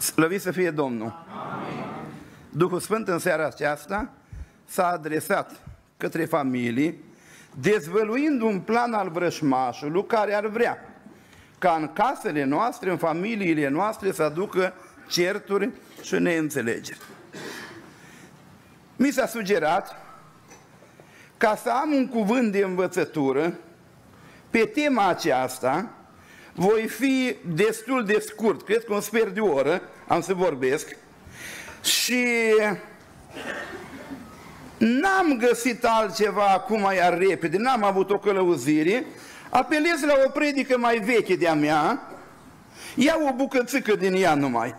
Slăvit să fie Domnul! Amin. Duhul Sfânt în seara aceasta s-a adresat către familii, dezvăluind un plan al vrășmașului care ar vrea ca în casele noastre, în familiile noastre să aducă certuri și neînțelegeri. Mi s-a sugerat ca să am un cuvânt de învățătură pe tema aceasta, voi fi destul de scurt, cred că un sfert de oră am să vorbesc și n-am găsit altceva acum iar repede, n-am avut o călăuzire, apelez la o predică mai veche de-a mea, iau o bucățică din ea numai.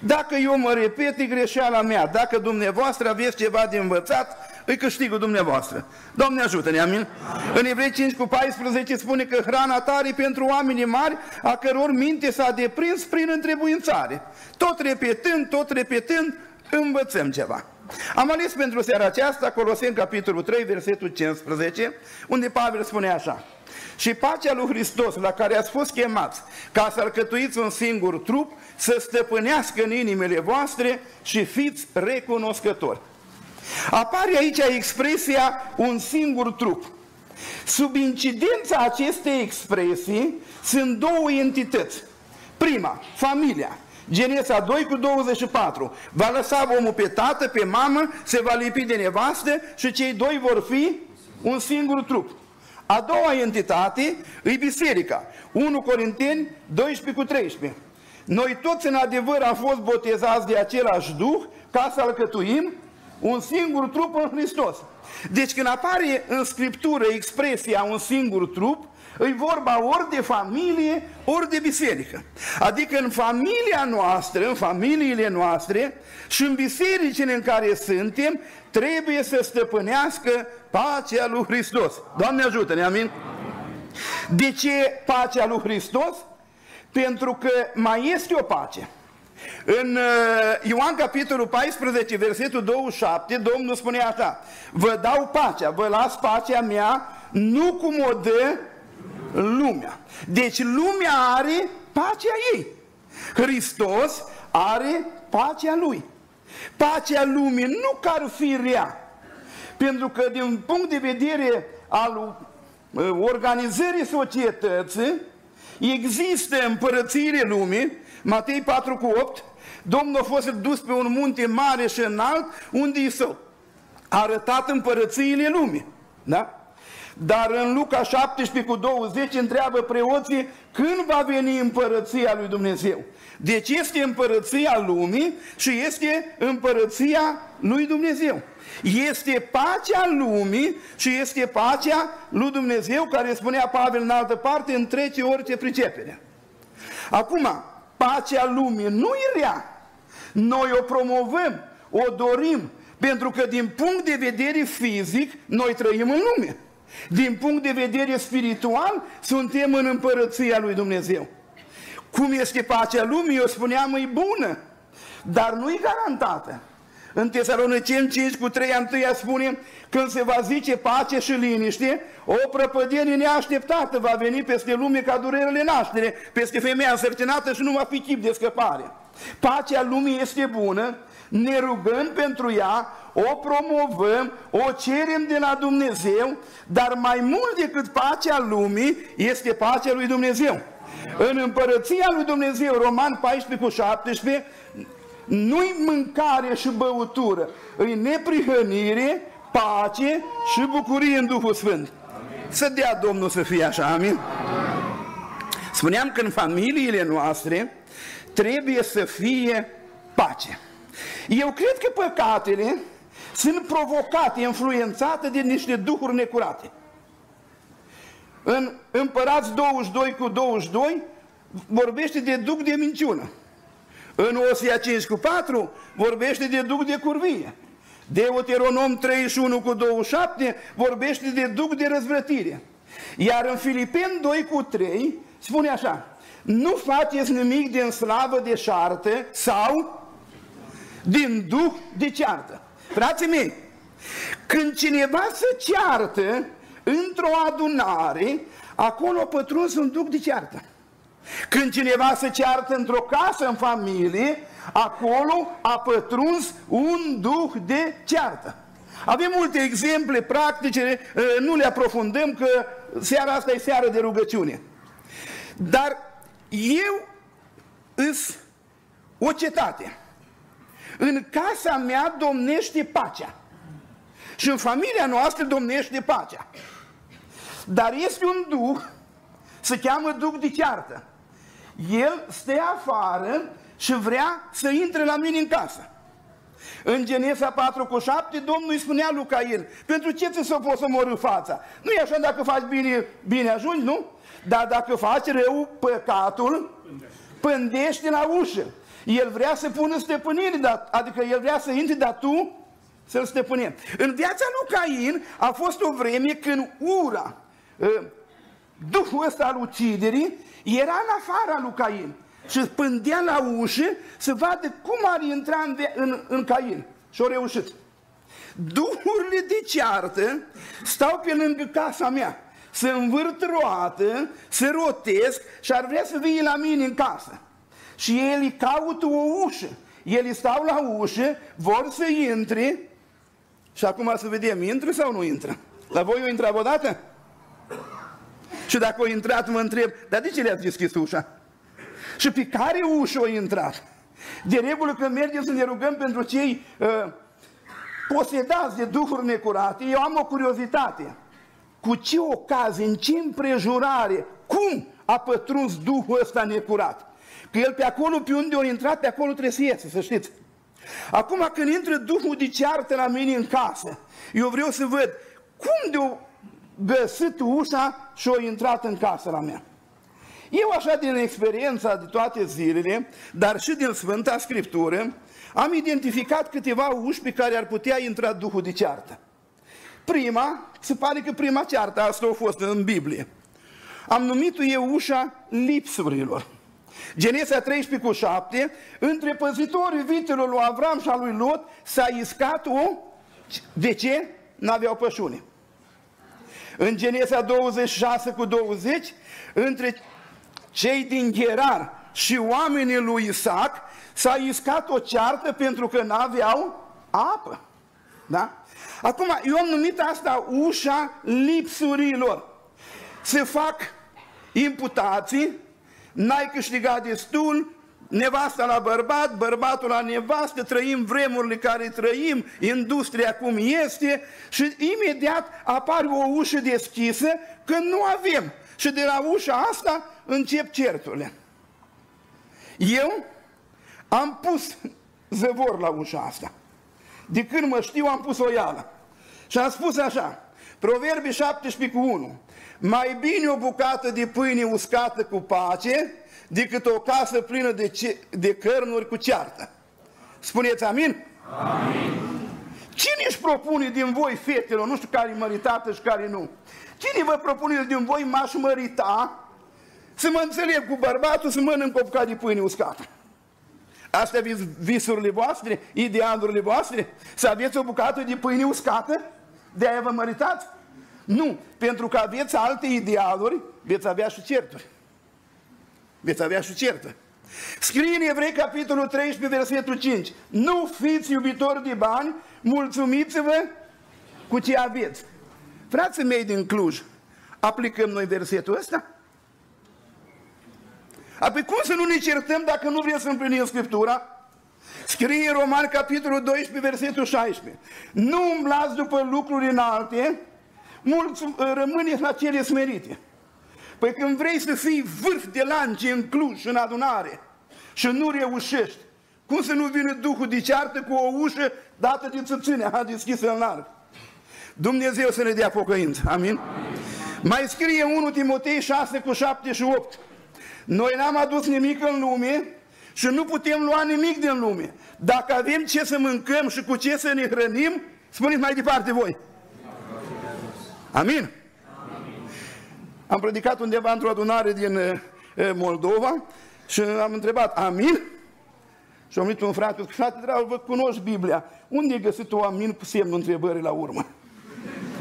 Dacă eu mă repet, e greșeala mea. Dacă dumneavoastră aveți ceva de învățat, îi câștigul dumneavoastră. Doamne ajută-ne, amin? amin? În Evrei 5 cu 14 spune că hrana tare pentru oamenii mari, a căror minte s-a deprins prin întrebuințare. Tot repetând, tot repetând, învățăm ceva. Am ales pentru seara aceasta Coloseni capitolul 3, versetul 15, unde Pavel spune așa. Și pacea lui Hristos, la care ați fost chemați, ca să alcătuiți un singur trup, să stăpânească în inimile voastre și fiți recunoscători. Apare aici expresia un singur trup. Sub incidența acestei expresii sunt două entități. Prima, familia. Genesa 2 cu 24. Va lăsa omul pe tată, pe mamă, se va lipi de nevastă și cei doi vor fi un singur trup. A doua entitate e biserica. 1 Corinteni 12 cu 13. Noi toți în adevăr am fost botezați de același Duh ca să alcătuim un singur trup în Hristos. Deci când apare în Scriptură expresia un singur trup, îi vorba ori de familie, ori de biserică. Adică în familia noastră, în familiile noastre și în bisericile în care suntem, trebuie să stăpânească pacea lui Hristos. Doamne ajută-ne, amin? De ce pacea lui Hristos? Pentru că mai este o pace. În uh, Ioan capitolul 14, versetul 27, Domnul spune așa, vă dau pacea, vă las pacea mea, nu cum o dă lumea. Deci lumea are pacea ei. Hristos are pacea lui. Pacea lumii nu că ar fi rea, pentru că din punct de vedere al uh, organizării societății, există împărățiile lumii, Matei 4 cu 8, Domnul a fost dus pe un munte mare și înalt, unde i s-a arătat împărățiile lumii. Da? Dar în Luca 17 cu 20 întreabă preoții când va veni împărăția lui Dumnezeu. Deci este împărăția lumii și este împărăția lui Dumnezeu. Este pacea lumii și este pacea lui Dumnezeu care spunea Pavel în altă parte, întrece orice pricepere. Acum, pacea lumii nu e rea. Noi o promovăm, o dorim, pentru că din punct de vedere fizic noi trăim în lume. Din punct de vedere spiritual suntem în împărăția lui Dumnezeu. Cum este pacea lumii, eu spuneam, e bună, dar nu e garantată. În Tesaloniceni 5 cu 3 întâia spune, când se va zice pace și liniște, o prăpădenie neașteptată va veni peste lume ca durerele naștere, peste femeia însărcinată și nu va fi chip de scăpare. Pacea lumii este bună, ne rugăm pentru ea, o promovăm, o cerem de la Dumnezeu, dar mai mult decât pacea lumii este pacea lui Dumnezeu. În împărăția lui Dumnezeu, Roman 14 cu 17, nu-i mâncare și băutură, îi neprihănire, pace și bucurie în Duhul Sfânt. Amin. Să dea Domnul să fie așa, amin? amin. Spuneam că în familiile noastre trebuie să fie pace. Eu cred că păcatele sunt provocate, influențate de niște duhuri necurate. În Împărați 22 cu 22 vorbește de duc de minciună. În Osia 5 cu 4 vorbește de duc de curvie. Deuteronom 31 cu 27 vorbește de duc de răzvrătire. Iar în Filipeni 2 cu 3 spune așa, nu faceți nimic din slavă de șartă sau din duh de ceartă. Frații mei, când cineva se ceartă într-o adunare, acolo pătruns un duc de ceartă. Când cineva se ceartă într-o casă, în familie, acolo a pătruns un duh de ceartă. Avem multe exemple practice, ă, nu le aprofundăm, că seara asta e seară de rugăciune. Dar eu îs o cetate. În casa mea domnește pacea. Și în familia noastră domnește pacea. Dar este un duh, se cheamă duh de ceartă. El stă afară și vrea să intre la mine în casă. În Genesa 4 cu 7, Domnul îi spunea lui Cain, pentru ce ți să poți să mori în fața? Nu e așa dacă faci bine, bine ajungi, nu? Dar dacă faci rău, păcatul pândește la ușă. El vrea să pună stăpânire, adică el vrea să intre, dar tu să-l stăpânim. În viața lui Cain a fost o vreme când ura, ă, duhul ăsta al uciderii, era în afara lui Cain și pândea la ușă să vadă cum ar intra în, în, în Cain. Și-o reușit. Duhurile de ceartă stau pe lângă casa mea, se învârt roată, se rotesc și ar vrea să vină la mine în casă. Și ei caută o ușă. Ei stau la ușă, vor să intre și acum să vedem, intră sau nu intră? La voi o intra odată? Și dacă o intrat, mă întreb, dar de ce le-ați deschis ușa? Și pe care ușă o intrat? De regulă când mergem să ne rugăm pentru cei uh, posedați de duhuri necurate, eu am o curiozitate. Cu ce ocazie, în ce împrejurare, cum a pătruns Duhul ăsta necurat? Că el pe acolo, pe unde a intrat, pe acolo trebuie să iese, să știți. Acum când intră Duhul de ceartă la mine în casă, eu vreau să văd cum de-o găsit ușa și o intrat în casă la mea. Eu așa din experiența de toate zilele, dar și din Sfânta Scriptură, am identificat câteva uși pe care ar putea intra Duhul de ceartă. Prima, se pare că prima ceartă, asta a fost în Biblie. Am numit-o eu ușa lipsurilor. Genesa 13 cu 7, între păzitorii vitelor lui Avram și a lui Lot s-a iscat o... De ce? N-aveau pășune. În Genesa 26 cu 20, între cei din Gerar și oamenii lui Isaac s-a iscat o ceartă pentru că n-aveau apă. Da? Acum, eu am numit asta ușa lipsurilor. Se fac imputații n-ai câștigat destul, nevasta la bărbat, bărbatul la nevastă, trăim vremurile care trăim, industria cum este și imediat apare o ușă deschisă când nu avem. Și de la ușa asta încep certurile. Eu am pus zăvor la ușa asta. De când mă știu, am pus o ială. Și am spus așa, Proverbii 17 cu 1. Mai bine o bucată de pâine uscată cu pace decât o casă plină de, ce, de cărnuri cu ceartă. Spuneți amin? Amin. Cine își propune din voi, fetelor, nu știu care e măritată și care nu, cine vă propune din voi m-aș mărita să mă înțeleg cu bărbatul să mănânc o bucată de pâine uscată? Astea visurile voastre, idealurile voastre? Să aveți o bucată de pâine uscată? De aia vă măritați? Nu, pentru că aveți alte idealuri, veți avea și certuri. Veți avea și certă. Scrie în Evrei, capitolul 13, versetul 5. Nu fiți iubitori de bani, mulțumiți-vă cu ce aveți. Frații mei din Cluj, aplicăm noi versetul ăsta? Apoi cum să nu ne certăm dacă nu vrem să împlinim Scriptura? Scrie în Roman, capitolul 12, versetul 16. Nu umblați după lucruri înalte, mulți uh, rămâneți la cele smerite. Păi când vrei să fii vârf de lance în Cluj, în adunare, și nu reușești, cum să nu vină Duhul de ceartă cu o ușă dată de țățâne, a deschisă în larg? Dumnezeu să ne dea pocăință. Amin? Amin. Mai scrie 1 Timotei 6 cu 7 și 8. Noi n-am adus nimic în lume și nu putem lua nimic din lume. Dacă avem ce să mâncăm și cu ce să ne hrănim, spuneți mai departe voi. Amin? Am predicat undeva într-o adunare din uh, Moldova și am întrebat, amin? Și am venit un frate, frate dragă, vă cunoști Biblia. Unde ai găsit o amin cu semnul întrebării la urmă?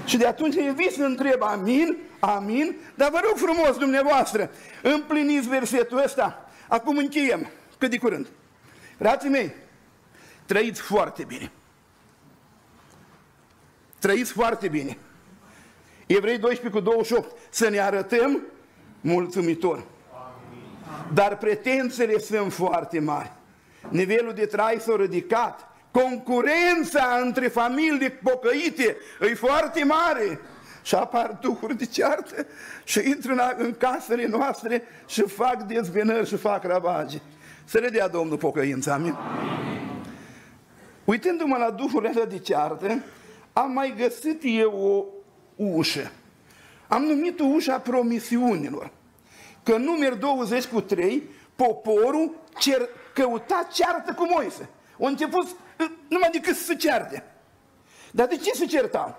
și de atunci e vii să întreb amin, Amin? Dar vă rog frumos dumneavoastră, împliniți versetul ăsta. Acum încheiem, cât de curând. Frații mei, trăiți foarte bine. Trăiți foarte bine. Evrei 12 cu 28. Să ne arătăm mulțumitor. Dar pretențele sunt foarte mari. Nivelul de trai s-a ridicat. Concurența între familii pocăite e foarte mare. Și apar duhuri de ceartă și intră în, în casele noastre și fac dezbenări și fac ravage. Să le dea Domnul pocăința, amin? amin. Uitându-mă la duhurile de ceartă, am mai găsit eu o ușă. Am numit-o ușa promisiunilor. Că număr 20 cu 3, poporul cer, căuta ceartă cu Moise. Au început numai decât să se certe. Dar de ce se certau?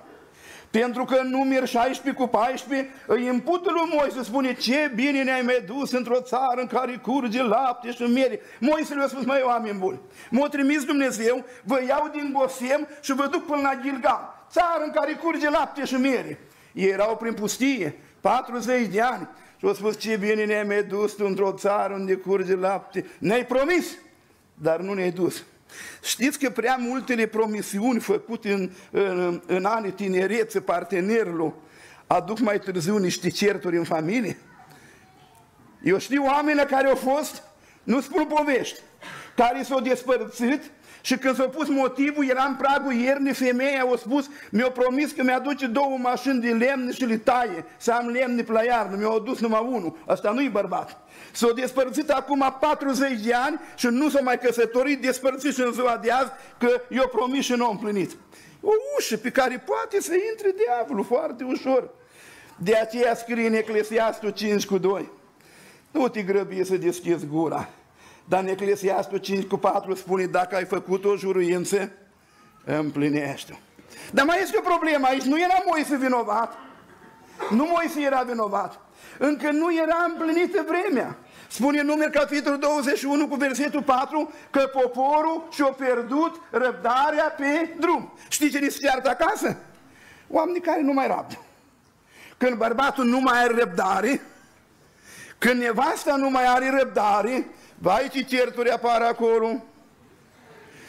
Pentru că în număr 16 cu 14 îi impută lui Moise, spune ce bine ne-ai mai dus într-o țară în care curge lapte și miere. Moise le-a spus, mai oameni buni, m-a trimis Dumnezeu, vă iau din Gosem și vă duc până la Gilgal, țară în care curge lapte și miere. Ei erau prin pustie, 40 de ani, și au spus, ce bine ne-ai mai dus într-o țară unde curge lapte. Ne-ai promis, dar nu ne-ai dus. Știți că prea multele promisiuni făcute în, în, în anii tinerețe partenerilor aduc mai târziu niște certuri în familie? Eu știu oameni care au fost, nu spun povești, care s-au despărțit și când s-a pus motivul, era în pragul iernii, femeia a spus, mi-a promis că mi-aduce două mașini de lemn și le taie, să am lemne la iarnă, mi-a adus numai unul, asta nu-i bărbat. S-au despărțit acum 40 de ani și nu s-au mai căsătorit, despărțit și în ziua de azi, că i-a promis și nu a împlinit. O ușă pe care poate să intre diavolul foarte ușor. De aceea scrie în Eclesiastul 5 cu 2. Nu te grăbi să deschizi gura. Dar în Eclesiastul 5 cu 4 spune, dacă ai făcut o juruință, împlinește Dar mai este o problemă aici, nu era Moise vinovat. Nu Moise era vinovat. Încă nu era împlinită vremea. Spune numele capitolul 21 cu versetul 4 că poporul și-a pierdut răbdarea pe drum. Știi ce ni se ceartă acasă? Oamenii care nu mai rabdă. Când bărbatul nu mai are răbdare, când nevasta nu mai are răbdare, vai ce certuri apar acolo.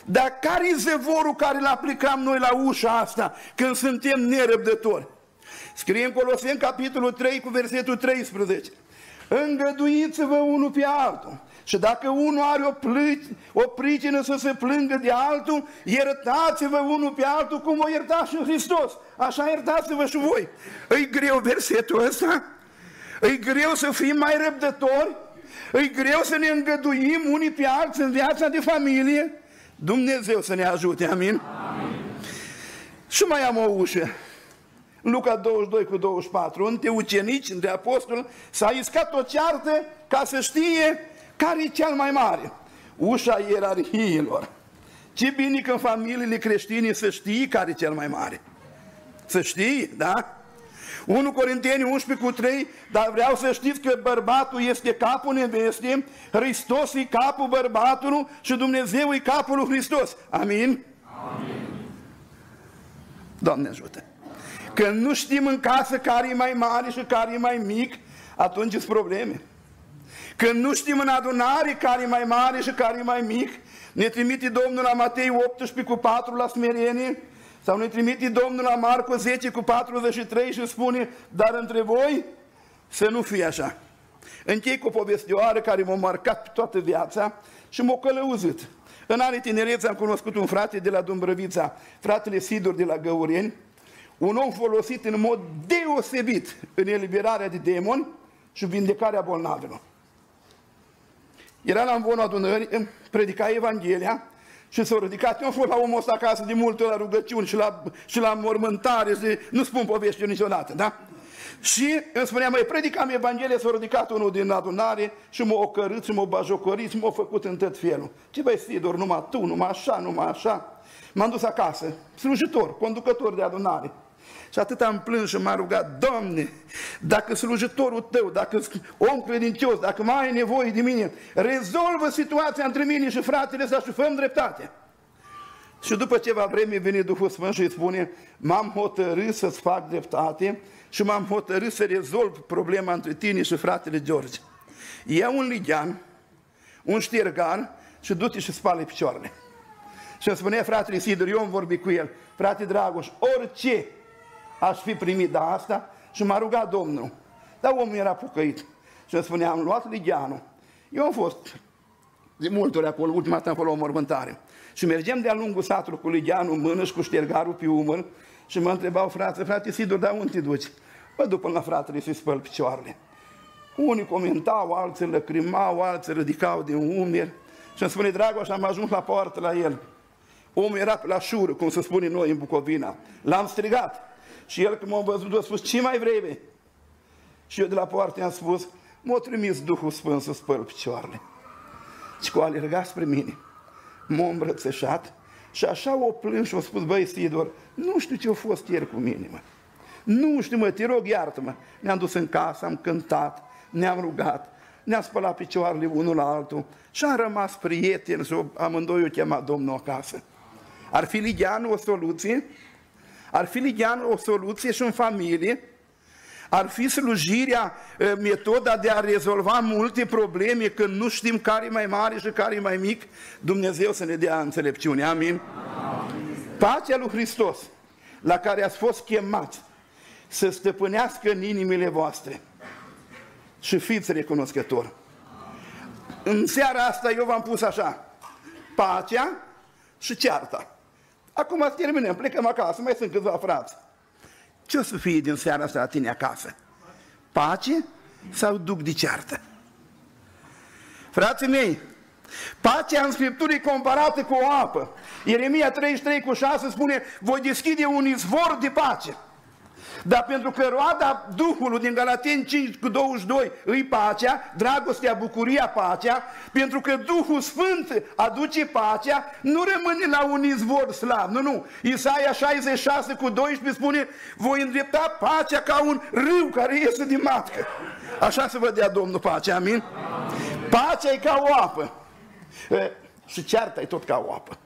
Dar care e zevorul care îl aplicăm noi la ușa asta când suntem nerăbdători? Scrie în Coloseni, capitolul 3, cu versetul 13. Îngăduiți-vă unul pe altul. Și dacă unul are o, plâci, o pricină să se plângă de altul, iertați-vă unul pe altul cum o iertați și Hristos. Așa iertați-vă și voi. Îi greu versetul ăsta? Îi greu să fim mai răbdători? Îi greu să ne îngăduim unii pe alții în viața de familie? Dumnezeu să ne ajute, amin? amin. Și mai am o ușă. Luca 22 cu 24, între ucenici, între apostoli, s-a iscat o ceartă ca să știe care e cel mai mare. Ușa ierarhiilor. Ce bine că în familiile creștine să știi care e cel mai mare. Să știi, da? 1 Corinteni 11 cu 3, dar vreau să știți că bărbatul este capul nevestei, Hristos e capul bărbatului și Dumnezeu e capul lui Hristos. Amin? Amin. Doamne ajută! Când nu știm în casă care e mai mare și care e mai mic, atunci sunt probleme. Când nu știm în adunare care e mai mare și care e mai mic, ne trimite Domnul la Matei 18 cu 4 la smerenie, sau ne trimite Domnul la Marco 10 cu 43 și spune, dar între voi să nu fie așa. Închei cu o povestioară care m-a marcat toată viața și m-a călăuzit. În anii tinerețe am cunoscut un frate de la Dumbrăvița, fratele Sidur de la Găureni, un om folosit în mod deosebit în eliberarea de demoni și vindecarea bolnavilor. Era la învonul adunării, predica Evanghelia și s-a ridicat. Eu am fost la omul ăsta acasă de multe la rugăciuni și la, și la mormântare și nu spun povești niciodată, da? Și îmi spunea, mai predicam Evanghelia, s-a ridicat unul din adunare și m-a ocărât și m-a bajocorit și m-a făcut în tot felul. Ce băi, Sidor, numai tu, numai așa, numai așa. M-am dus acasă, slujitor, conducător de adunare. Și atât am plâns și m-a rugat, Doamne, dacă slujitorul Tău, dacă om credincios, dacă mai ai nevoie de mine, rezolvă situația între mine și fratele ăsta și făm dreptate. Și după ceva vreme vine Duhul Sfânt și îi spune, m-am hotărât să-ți fac dreptate și m-am hotărât să rezolv problema între tine și fratele George. Ia un lighean, un ștergar și du-te și spală picioarele. Și îmi spunea fratele Sidur, eu am vorbit cu el, frate Dragoș, orice aș fi primit de asta și m-a rugat Domnul. Dar omul era pucăit. Și îmi spunea, am luat ligheanul. Eu am fost de multe ori acolo, ultima dată am fost la o mormântare. Și mergem de-a lungul satului cu ligheanul în mână și cu ștergarul pe umăr și mă întrebau frate, frate Sidur, dar unde te duci? Bă, după la fratele să-i spăl picioarele. Unii comentau, alții lăcrimau, alții ridicau din umeri. Și îmi spune, Dragoș, am ajuns la poartă la el. Omul era pe la șură, cum se spune noi în Bucovina. L-am strigat. Și el când m-a văzut, a spus, ce mai vrei, Și eu de la poartă i-am spus, m-a trimis Duhul Sfânt să spăl picioarele. Și cu alergat spre mine. M-a îmbrățășat și așa o plâns și a spus, băi, Sidor, nu știu ce a fost ieri cu mine, mă. Nu știu, mă, te rog, iartă-mă. Ne-am dus în casă, am cântat, ne-am rugat, ne-am spălat picioarele unul la altul și am rămas prieteni și amândoi o chema Domnul acasă. Ar fi Ligianul o soluție? Ar fi Ligianul o soluție și în familie? Ar fi slujirea, metoda de a rezolva multe probleme când nu știm care e mai mare și care e mai mic? Dumnezeu să ne dea înțelepciune. Amin? Amin. Pacea lui Hristos, la care ați fost chemați să stăpânească în inimile voastre și fiți recunoscători. În seara asta eu v-am pus așa, pacea și cearta. Acum terminăm, plecăm acasă, mai sunt câțiva frați. Ce o să fie din seara asta la tine acasă? Pace sau duc de ceartă? Frații mei, pacea în Scriptură e comparată cu o apă. Ieremia 33 cu 6 spune, voi deschide un izvor de pace. Dar pentru că roada Duhului din Galateni 5 cu 22 îi pacea, dragostea, bucuria, pacea, pentru că Duhul Sfânt aduce pacea, nu rămâne la un izvor slav, nu, nu. Isaia 66 cu 12 spune, voi îndrepta pacea ca un râu care iese din matcă. Așa se vă dea Domnul pacea, amin? Pacea e ca o apă. E, și cearta e tot ca o apă.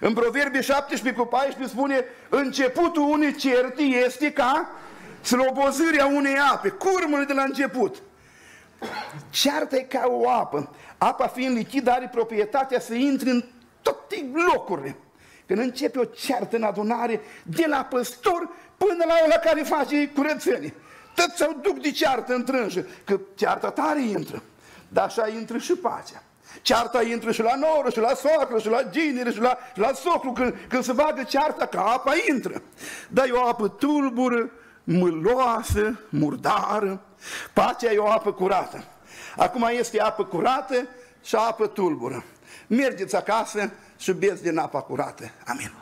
În Proverbii 17 cu 14 spune, începutul unei certi este ca slobozârea unei ape, curmul de la început. Cearta e ca o apă. Apa fiind lichidă are proprietatea să intre în toate locurile. Când începe o ceartă în adunare, de la păstor până la ăla care face curățenie. Tot s-au duc de ceartă întrânjă, că cearta tare intră. Dar așa intră și pacea. Cearta intră și la noră, și la soacră, și la ginere, și la, și la socru. Când, când se bagă cearta, ca apa intră. Dar e o apă tulbură, mâloasă, murdară. Pacea e o apă curată. Acum este apă curată și apă tulbură. Mergeți acasă și beți din apa curată. Amin.